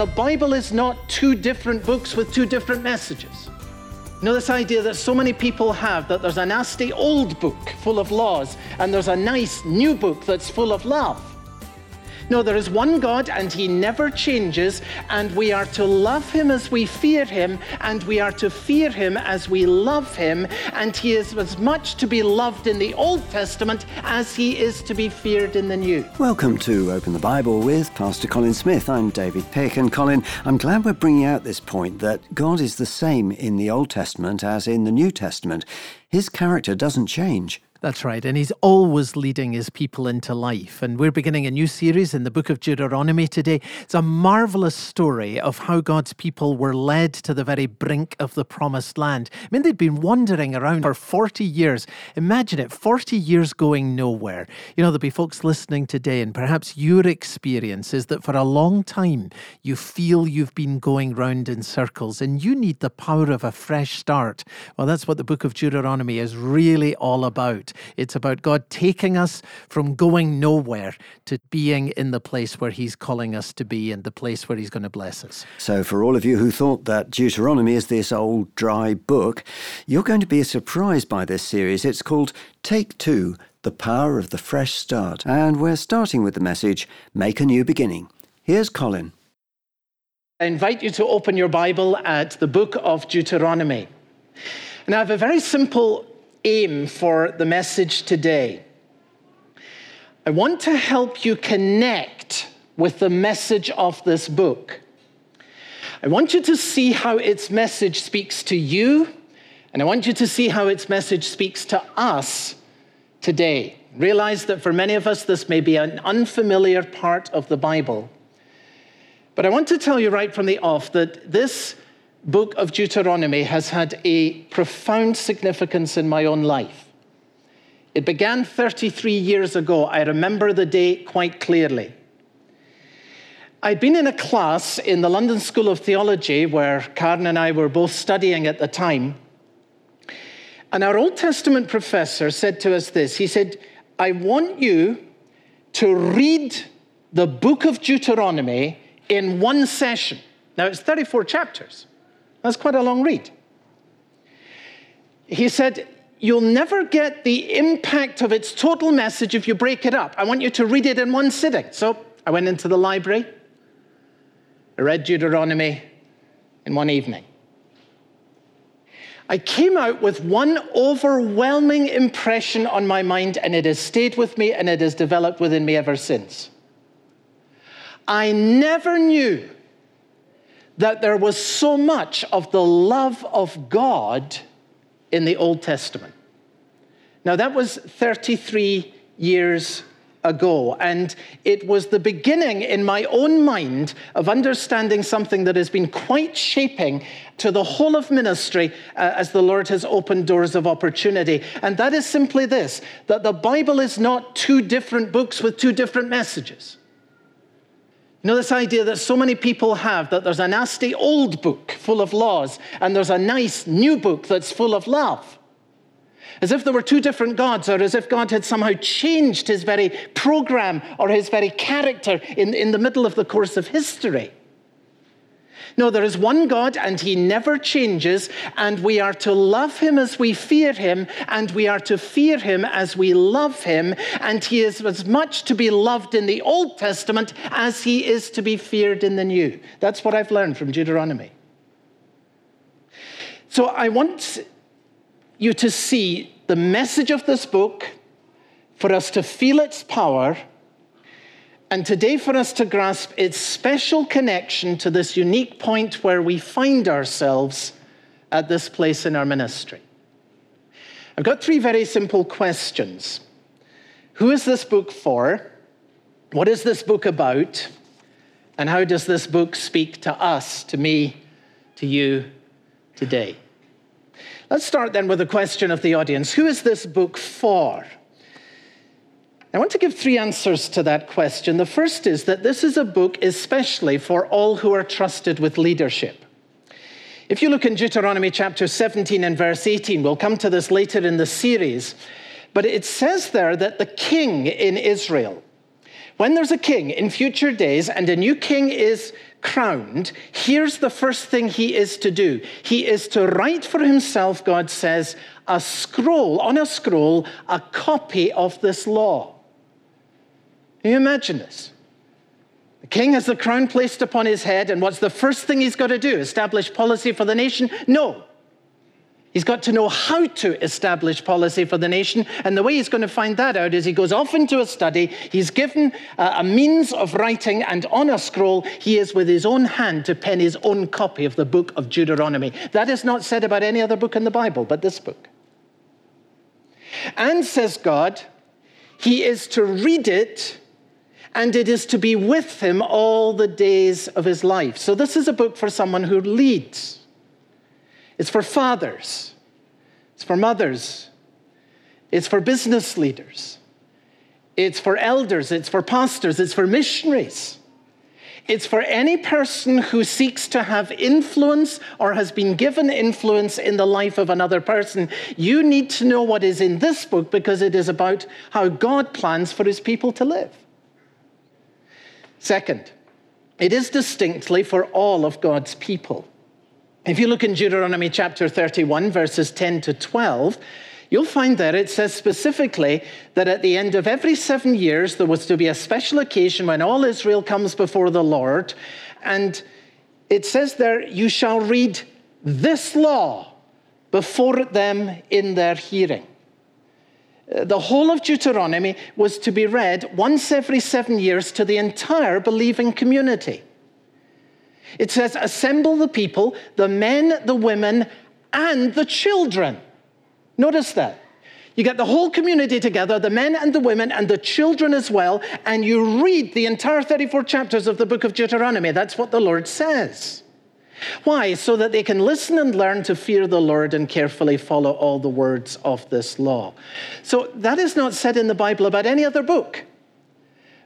the Bible is not two different books with two different messages. You know, this idea that so many people have that there's a nasty old book full of laws and there's a nice new book that's full of love. No, there is one God and he never changes, and we are to love him as we fear him, and we are to fear him as we love him, and he is as much to be loved in the Old Testament as he is to be feared in the New. Welcome to Open the Bible with Pastor Colin Smith. I'm David Pick, and Colin, I'm glad we're bringing out this point that God is the same in the Old Testament as in the New Testament. His character doesn't change. That's right. And he's always leading his people into life. And we're beginning a new series in the book of Deuteronomy today. It's a marvelous story of how God's people were led to the very brink of the promised land. I mean, they'd been wandering around for 40 years. Imagine it 40 years going nowhere. You know, there'll be folks listening today, and perhaps your experience is that for a long time you feel you've been going round in circles and you need the power of a fresh start. Well, that's what the book of Deuteronomy is really all about. It's about God taking us from going nowhere to being in the place where He's calling us to be and the place where He's going to bless us. So, for all of you who thought that Deuteronomy is this old dry book, you're going to be surprised by this series. It's called Take Two The Power of the Fresh Start. And we're starting with the message Make a New Beginning. Here's Colin. I invite you to open your Bible at the book of Deuteronomy. Now, I have a very simple aim for the message today. I want to help you connect with the message of this book. I want you to see how its message speaks to you, and I want you to see how its message speaks to us today. Realize that for many of us, this may be an unfamiliar part of the Bible. But I want to tell you right from the off that this book of Deuteronomy has had a profound significance in my own life. It began 33 years ago. I remember the day quite clearly. I'd been in a class in the London School of Theology where Karen and I were both studying at the time. And our Old Testament professor said to us this He said, I want you to read the book of Deuteronomy in one session. Now, it's 34 chapters. That's quite a long read. He said, You'll never get the impact of its total message if you break it up. I want you to read it in one sitting. So I went into the library, I read Deuteronomy in one evening. I came out with one overwhelming impression on my mind, and it has stayed with me and it has developed within me ever since. I never knew that there was so much of the love of God in the Old Testament. Now, that was 33 years ago, and it was the beginning in my own mind of understanding something that has been quite shaping to the whole of ministry uh, as the Lord has opened doors of opportunity. And that is simply this that the Bible is not two different books with two different messages. You know, this idea that so many people have that there's a nasty old book full of laws and there's a nice new book that's full of love. As if there were two different gods, or as if God had somehow changed his very program or his very character in, in the middle of the course of history. No, there is one God and he never changes, and we are to love him as we fear him, and we are to fear him as we love him, and he is as much to be loved in the Old Testament as he is to be feared in the New. That's what I've learned from Deuteronomy. So I want you to see the message of this book, for us to feel its power and today, for us to grasp its special connection to this unique point where we find ourselves at this place in our ministry. I've got three very simple questions Who is this book for? What is this book about? And how does this book speak to us, to me, to you today? Let's start then with a question of the audience Who is this book for? I want to give three answers to that question. The first is that this is a book especially for all who are trusted with leadership. If you look in Deuteronomy chapter 17 and verse 18, we'll come to this later in the series, but it says there that the king in Israel, when there's a king in future days and a new king is crowned, here's the first thing he is to do. He is to write for himself, God says, a scroll, on a scroll, a copy of this law. Can you imagine this? The king has the crown placed upon his head, and what's the first thing he's got to do? Establish policy for the nation? No. He's got to know how to establish policy for the nation. And the way he's going to find that out is he goes off into a study. He's given a means of writing, and on a scroll, he is with his own hand to pen his own copy of the book of Deuteronomy. That is not said about any other book in the Bible, but this book. And says God, he is to read it and it is to be with him all the days of his life. So, this is a book for someone who leads. It's for fathers, it's for mothers, it's for business leaders, it's for elders, it's for pastors, it's for missionaries. It's for any person who seeks to have influence or has been given influence in the life of another person. You need to know what is in this book because it is about how God plans for his people to live. Second, it is distinctly for all of God's people. If you look in Deuteronomy chapter 31, verses 10 to 12, you'll find there it says specifically that at the end of every seven years, there was to be a special occasion when all Israel comes before the Lord. And it says there, you shall read this law before them in their hearing. The whole of Deuteronomy was to be read once every seven years to the entire believing community. It says, Assemble the people, the men, the women, and the children. Notice that. You get the whole community together, the men and the women and the children as well, and you read the entire 34 chapters of the book of Deuteronomy. That's what the Lord says. Why? So that they can listen and learn to fear the Lord and carefully follow all the words of this law. So that is not said in the Bible about any other book.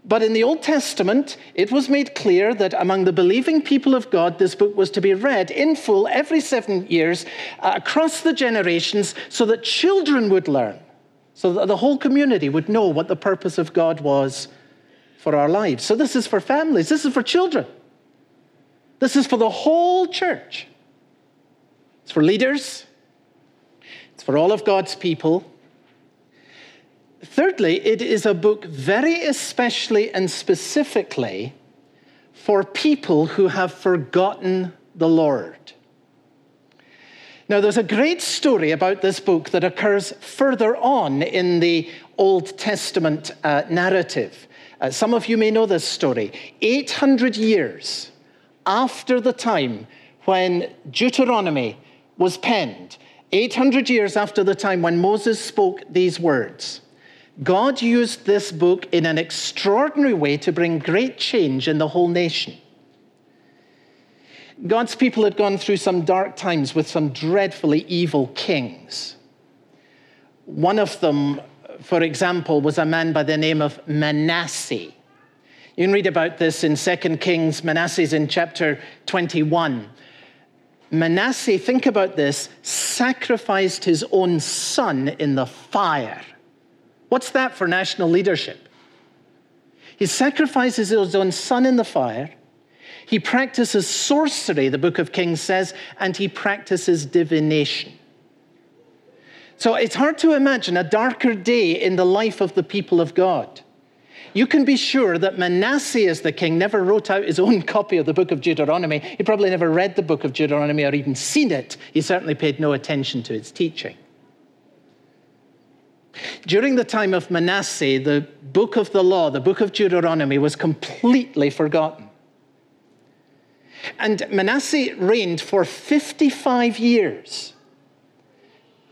But in the Old Testament, it was made clear that among the believing people of God, this book was to be read in full every seven years uh, across the generations so that children would learn, so that the whole community would know what the purpose of God was for our lives. So this is for families, this is for children, this is for the whole church. It's for leaders, it's for all of God's people. Thirdly, it is a book very especially and specifically for people who have forgotten the Lord. Now, there's a great story about this book that occurs further on in the Old Testament uh, narrative. Uh, some of you may know this story. 800 years after the time when Deuteronomy was penned, 800 years after the time when Moses spoke these words, God used this book in an extraordinary way to bring great change in the whole nation. God's people had gone through some dark times with some dreadfully evil kings. One of them, for example, was a man by the name of Manasseh. You can read about this in 2 Kings. Manasseh's in chapter 21. Manasseh, think about this, sacrificed his own son in the fire What's that for national leadership? He sacrifices his own son in the fire. He practices sorcery, the book of Kings says, and he practices divination. So it's hard to imagine a darker day in the life of the people of God. You can be sure that Manasseh, as the king, never wrote out his own copy of the book of Deuteronomy. He probably never read the book of Deuteronomy or even seen it. He certainly paid no attention to its teaching. During the time of Manasseh, the book of the law, the book of Deuteronomy, was completely forgotten. And Manasseh reigned for 55 years.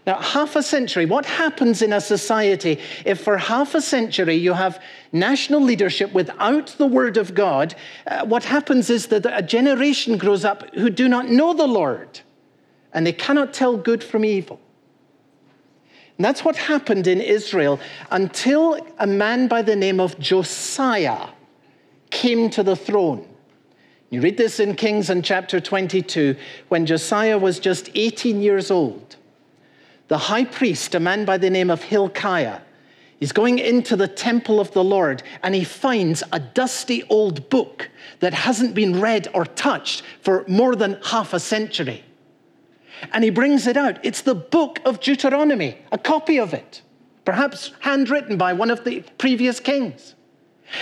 Now, half a century, what happens in a society if for half a century you have national leadership without the word of God? Uh, what happens is that a generation grows up who do not know the Lord and they cannot tell good from evil. And that's what happened in Israel until a man by the name of Josiah came to the throne. You read this in Kings in chapter 22 when Josiah was just 18 years old. The high priest, a man by the name of Hilkiah, is going into the temple of the Lord and he finds a dusty old book that hasn't been read or touched for more than half a century. And he brings it out. It's the book of Deuteronomy, a copy of it, perhaps handwritten by one of the previous kings.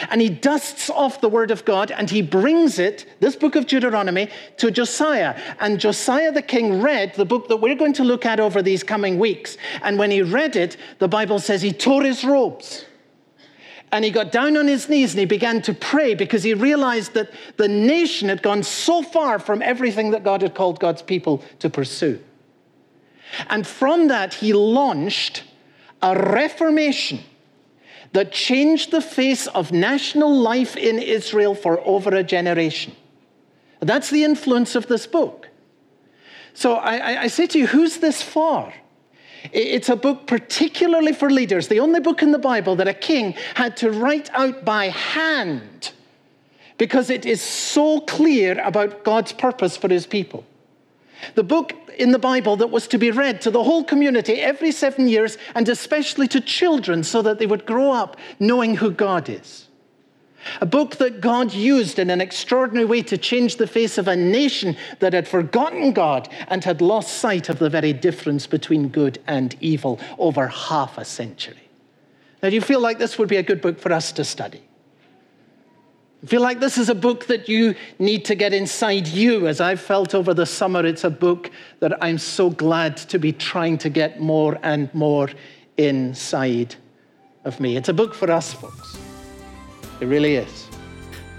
And he dusts off the word of God and he brings it, this book of Deuteronomy, to Josiah. And Josiah the king read the book that we're going to look at over these coming weeks. And when he read it, the Bible says he tore his robes. And he got down on his knees and he began to pray because he realized that the nation had gone so far from everything that God had called God's people to pursue. And from that, he launched a reformation that changed the face of national life in Israel for over a generation. That's the influence of this book. So I, I, say to you, who's this for? It's a book particularly for leaders, the only book in the Bible that a king had to write out by hand because it is so clear about God's purpose for his people. The book in the Bible that was to be read to the whole community every seven years, and especially to children, so that they would grow up knowing who God is. A book that God used in an extraordinary way to change the face of a nation that had forgotten God and had lost sight of the very difference between good and evil over half a century. Now, do you feel like this would be a good book for us to study? I feel like this is a book that you need to get inside you. As I've felt over the summer, it's a book that I'm so glad to be trying to get more and more inside of me. It's a book for us, folks. It really is.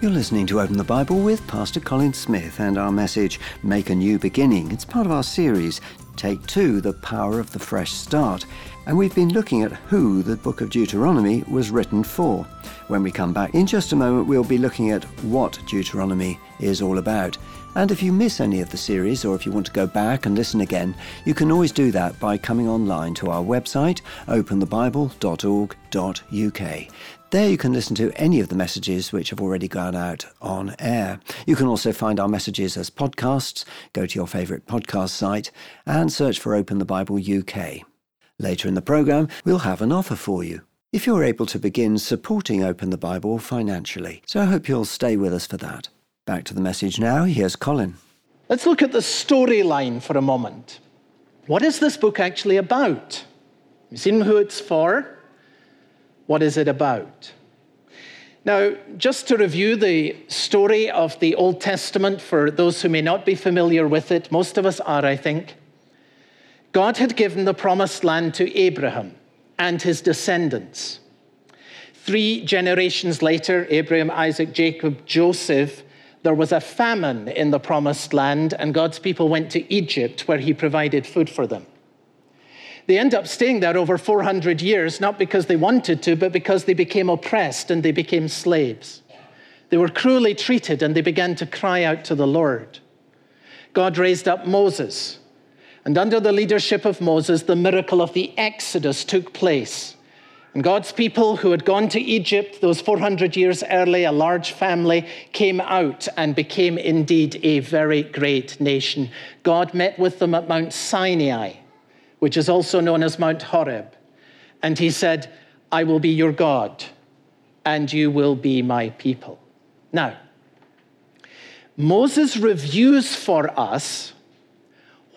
You're listening to Open the Bible with Pastor Colin Smith and our message, Make a New Beginning. It's part of our series, Take Two The Power of the Fresh Start. And we've been looking at who the book of Deuteronomy was written for. When we come back in just a moment, we'll be looking at what Deuteronomy is all about. And if you miss any of the series, or if you want to go back and listen again, you can always do that by coming online to our website, openthebible.org.uk. There you can listen to any of the messages which have already gone out on air. You can also find our messages as podcasts. Go to your favourite podcast site and search for Open the Bible UK. Later in the programme, we'll have an offer for you if you're able to begin supporting Open the Bible financially. So I hope you'll stay with us for that. Back to the message now. Here's Colin. Let's look at the storyline for a moment. What is this book actually about? You've seen who it's for. What is it about? Now, just to review the story of the Old Testament for those who may not be familiar with it, most of us are, I think. God had given the promised land to Abraham and his descendants. Three generations later, Abraham, Isaac, Jacob, Joseph, there was a famine in the promised land, and God's people went to Egypt where he provided food for them. They end up staying there over 400 years, not because they wanted to, but because they became oppressed and they became slaves. They were cruelly treated and they began to cry out to the Lord. God raised up Moses, and under the leadership of Moses, the miracle of the Exodus took place. And God's people who had gone to Egypt those 400 years early, a large family, came out and became indeed a very great nation. God met with them at Mount Sinai which is also known as Mount Horeb. And he said, I will be your God, and you will be my people. Now, Moses reviews for us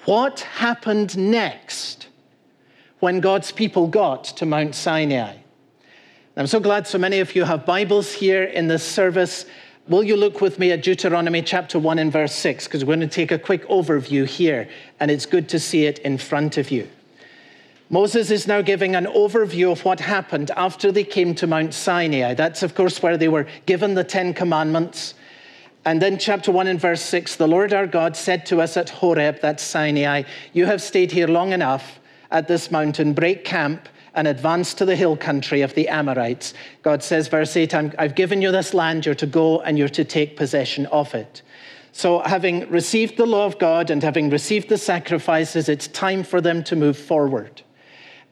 what happened next when God's people got to Mount Sinai. I'm so glad so many of you have Bibles here in this service. Will you look with me at Deuteronomy chapter 1 and verse 6? Because we're going to take a quick overview here, and it's good to see it in front of you. Moses is now giving an overview of what happened after they came to Mount Sinai. That's, of course, where they were given the Ten Commandments. And then, chapter 1 and verse 6 the Lord our God said to us at Horeb, that's Sinai, You have stayed here long enough at this mountain, break camp and advance to the hill country of the Amorites. God says, verse 8, i have given you this land, you're to go and you're to take possession of it. So, having received the law of God and having received the sacrifices, it's time for them to move forward.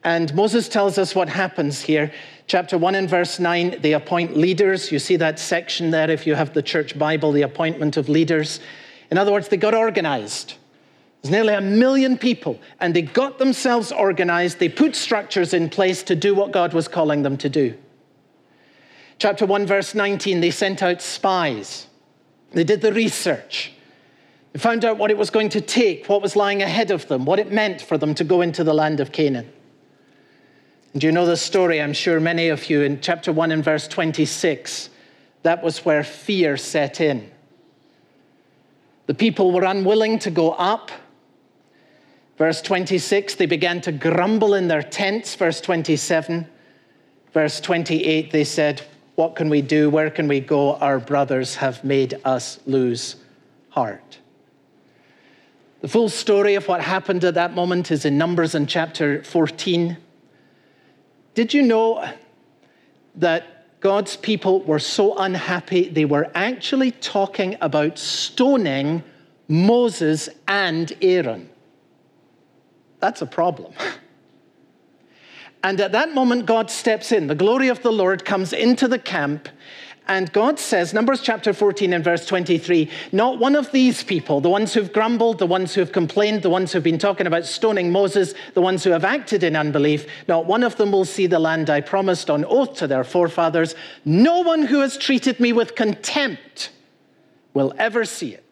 And Moses tells us what happens here. Chapter 1 and verse 9, they appoint leaders. You see that section there if you have the church Bible, the appointment of leaders. In other words, they got organized. There's nearly a million people, and they got themselves organized. They put structures in place to do what God was calling them to do. Chapter 1, verse 19, they sent out spies. They did the research. They found out what it was going to take, what was lying ahead of them, what it meant for them to go into the land of Canaan. And you know the story, I'm sure many of you, in chapter 1 and verse 26. That was where fear set in. The people were unwilling to go up. Verse 26, they began to grumble in their tents. Verse 27. Verse 28, they said, What can we do? Where can we go? Our brothers have made us lose heart. The full story of what happened at that moment is in Numbers in chapter 14. Did you know that God's people were so unhappy they were actually talking about stoning Moses and Aaron? That's a problem. And at that moment, God steps in. The glory of the Lord comes into the camp and God says, Numbers chapter 14 and verse 23, not one of these people, the ones who've grumbled, the ones who have complained, the ones who've been talking about stoning Moses, the ones who have acted in unbelief, not one of them will see the land I promised on oath to their forefathers. No one who has treated me with contempt will ever see it.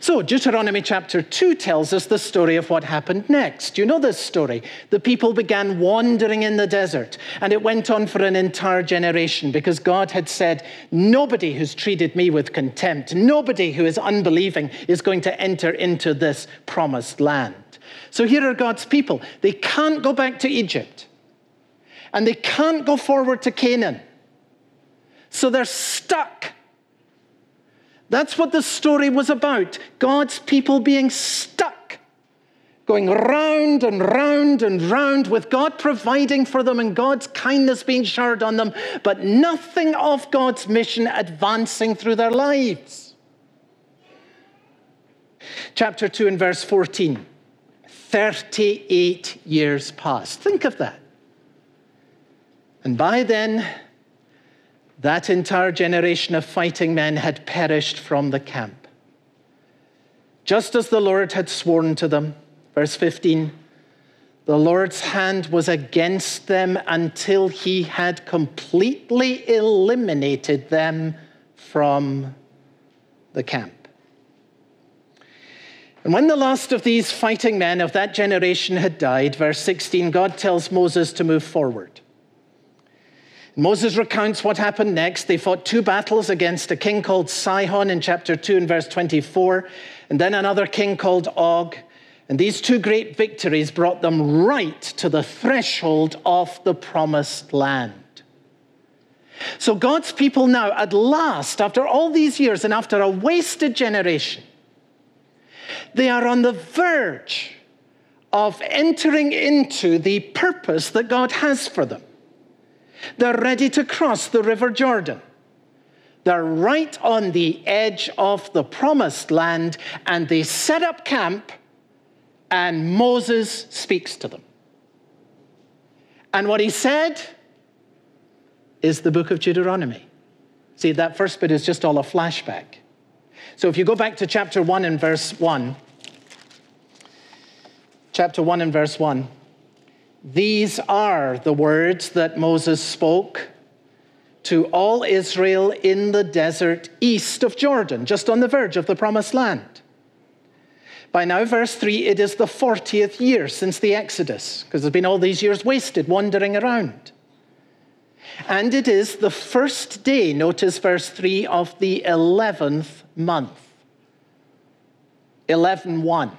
So, Deuteronomy chapter 2 tells us the story of what happened next. You know this story. The people began wandering in the desert, and it went on for an entire generation because God had said, Nobody who's treated me with contempt, nobody who is unbelieving is going to enter into this promised land. So, here are God's people. They can't go back to Egypt, and they can't go forward to Canaan. So, they're stuck that's what the story was about God's people being stuck, going round and round and round, with God providing for them and God's kindness being showered on them, but nothing of God's mission advancing through their lives. Chapter 2 and verse 14 38 years passed. Think of that. And by then, that entire generation of fighting men had perished from the camp. Just as the Lord had sworn to them, verse 15, the Lord's hand was against them until he had completely eliminated them from the camp. And when the last of these fighting men of that generation had died, verse 16, God tells Moses to move forward. Moses recounts what happened next. They fought two battles against a king called Sihon in chapter 2 and verse 24, and then another king called Og. And these two great victories brought them right to the threshold of the promised land. So God's people now, at last, after all these years and after a wasted generation, they are on the verge of entering into the purpose that God has for them. They're ready to cross the River Jordan. They're right on the edge of the promised land, and they set up camp, and Moses speaks to them. And what he said is the book of Deuteronomy. See, that first bit is just all a flashback. So if you go back to chapter 1 and verse 1, chapter 1 and verse 1. These are the words that Moses spoke to all Israel in the desert east of Jordan, just on the verge of the promised land. By now, verse 3, it is the 40th year since the Exodus, because there's been all these years wasted wandering around. And it is the first day, notice verse 3, of the 11th month. 11 1.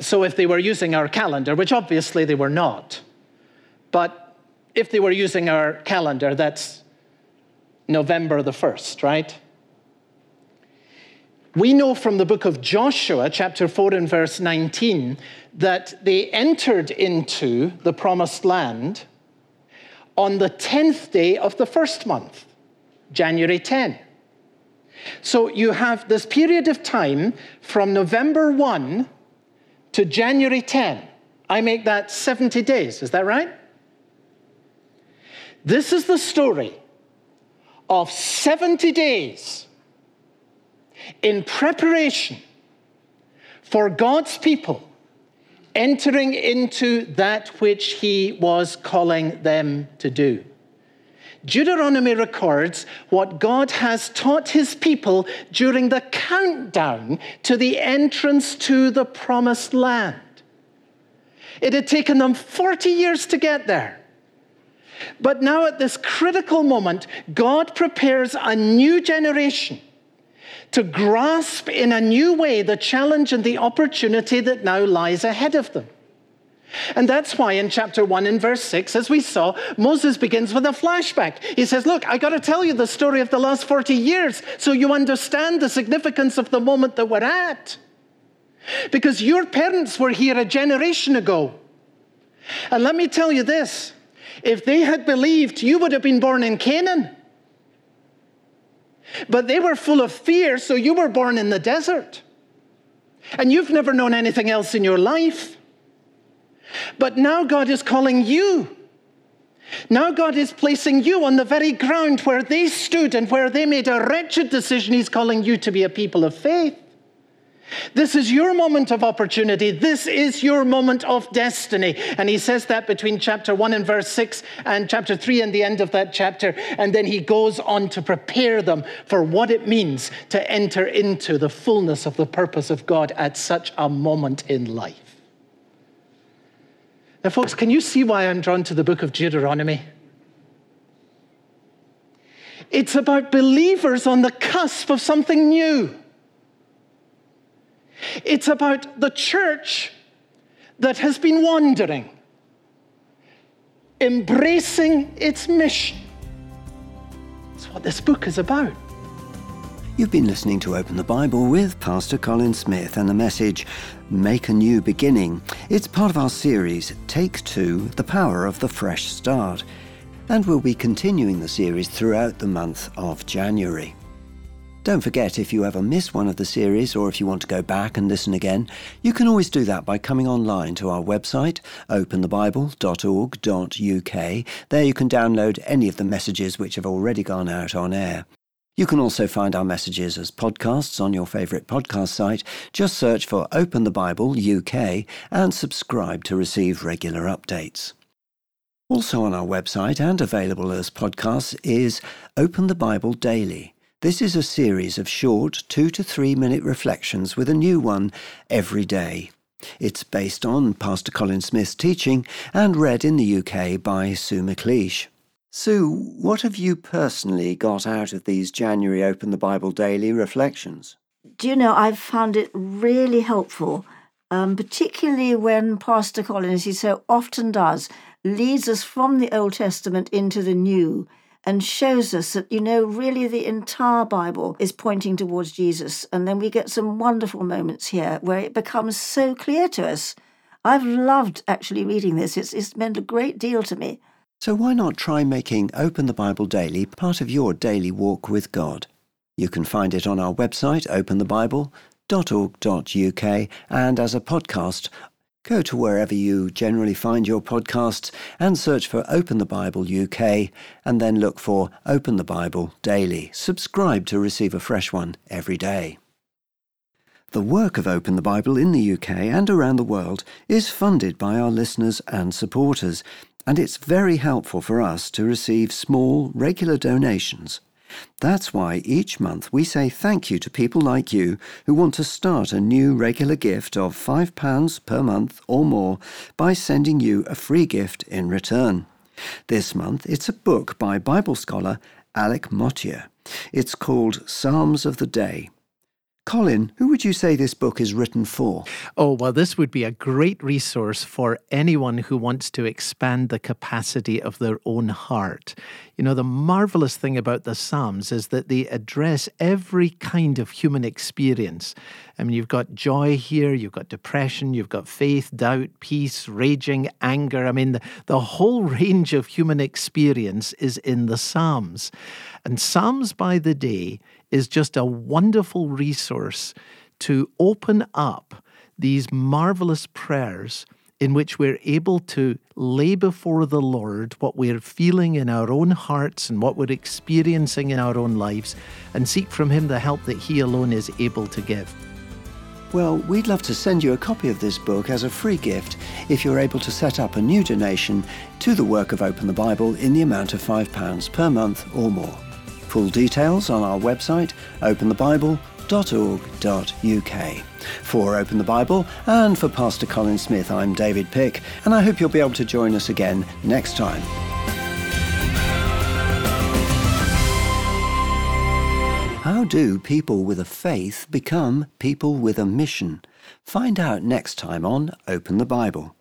So if they were using our calendar, which obviously they were not, but if they were using our calendar, that's November the 1st, right? We know from the book of Joshua, chapter 4 and verse 19, that they entered into the promised land on the 10th day of the first month, January 10. So you have this period of time from November 1 to January 10. I make that 70 days. Is that right? This is the story of 70 days in preparation for God's people entering into that which he was calling them to do. Deuteronomy records what God has taught his people during the countdown to the entrance to the promised land. It had taken them 40 years to get there. But now, at this critical moment, God prepares a new generation to grasp in a new way the challenge and the opportunity that now lies ahead of them. And that's why in chapter 1 in verse 6, as we saw, Moses begins with a flashback. He says, Look, I got to tell you the story of the last 40 years so you understand the significance of the moment that we're at. Because your parents were here a generation ago. And let me tell you this if they had believed, you would have been born in Canaan. But they were full of fear, so you were born in the desert. And you've never known anything else in your life. But now God is calling you. Now God is placing you on the very ground where they stood and where they made a wretched decision. He's calling you to be a people of faith. This is your moment of opportunity. This is your moment of destiny. And he says that between chapter 1 and verse 6 and chapter 3 and the end of that chapter. And then he goes on to prepare them for what it means to enter into the fullness of the purpose of God at such a moment in life. Now, folks, can you see why I'm drawn to the book of Deuteronomy? It's about believers on the cusp of something new. It's about the church that has been wandering, embracing its mission. That's what this book is about. You've been listening to Open the Bible with Pastor Colin Smith and the message Make a New Beginning. It's part of our series Take Two The Power of the Fresh Start. And we'll be continuing the series throughout the month of January. Don't forget, if you ever miss one of the series or if you want to go back and listen again, you can always do that by coming online to our website, openthebible.org.uk. There you can download any of the messages which have already gone out on air. You can also find our messages as podcasts on your favourite podcast site. Just search for Open the Bible UK and subscribe to receive regular updates. Also on our website and available as podcasts is Open the Bible Daily. This is a series of short, two to three minute reflections with a new one every day. It's based on Pastor Colin Smith's teaching and read in the UK by Sue McLeish. Sue, what have you personally got out of these January Open the Bible Daily reflections? Do you know, I've found it really helpful, um, particularly when Pastor Colin, as he so often does, leads us from the Old Testament into the New and shows us that, you know, really the entire Bible is pointing towards Jesus. And then we get some wonderful moments here where it becomes so clear to us. I've loved actually reading this, it's, it's meant a great deal to me. So why not try making Open the Bible Daily part of your daily walk with God? You can find it on our website, openthebible.org.uk, and as a podcast Go to wherever you generally find your podcasts and search for Open the Bible UK and then look for Open the Bible Daily. Subscribe to receive a fresh one every day. The work of Open the Bible in the UK and around the world is funded by our listeners and supporters, and it's very helpful for us to receive small, regular donations. That's why each month we say thank you to people like you who want to start a new regular gift of £5 per month or more by sending you a free gift in return. This month it's a book by Bible scholar Alec Motyer. It's called Psalms of the Day. Colin, who would you say this book is written for? Oh, well, this would be a great resource for anyone who wants to expand the capacity of their own heart. You know, the marvelous thing about the Psalms is that they address every kind of human experience. I mean, you've got joy here, you've got depression, you've got faith, doubt, peace, raging, anger. I mean, the, the whole range of human experience is in the Psalms. And Psalms by the Day is just a wonderful resource to open up these marvelous prayers in which we're able to lay before the Lord what we're feeling in our own hearts and what we're experiencing in our own lives and seek from Him the help that He alone is able to give. Well, we'd love to send you a copy of this book as a free gift if you're able to set up a new donation to the work of Open the Bible in the amount of £5 per month or more. Full details on our website, openthebible.org.uk. For Open the Bible and for Pastor Colin Smith, I'm David Pick, and I hope you'll be able to join us again next time. How do people with a faith become people with a mission? Find out next time on Open the Bible.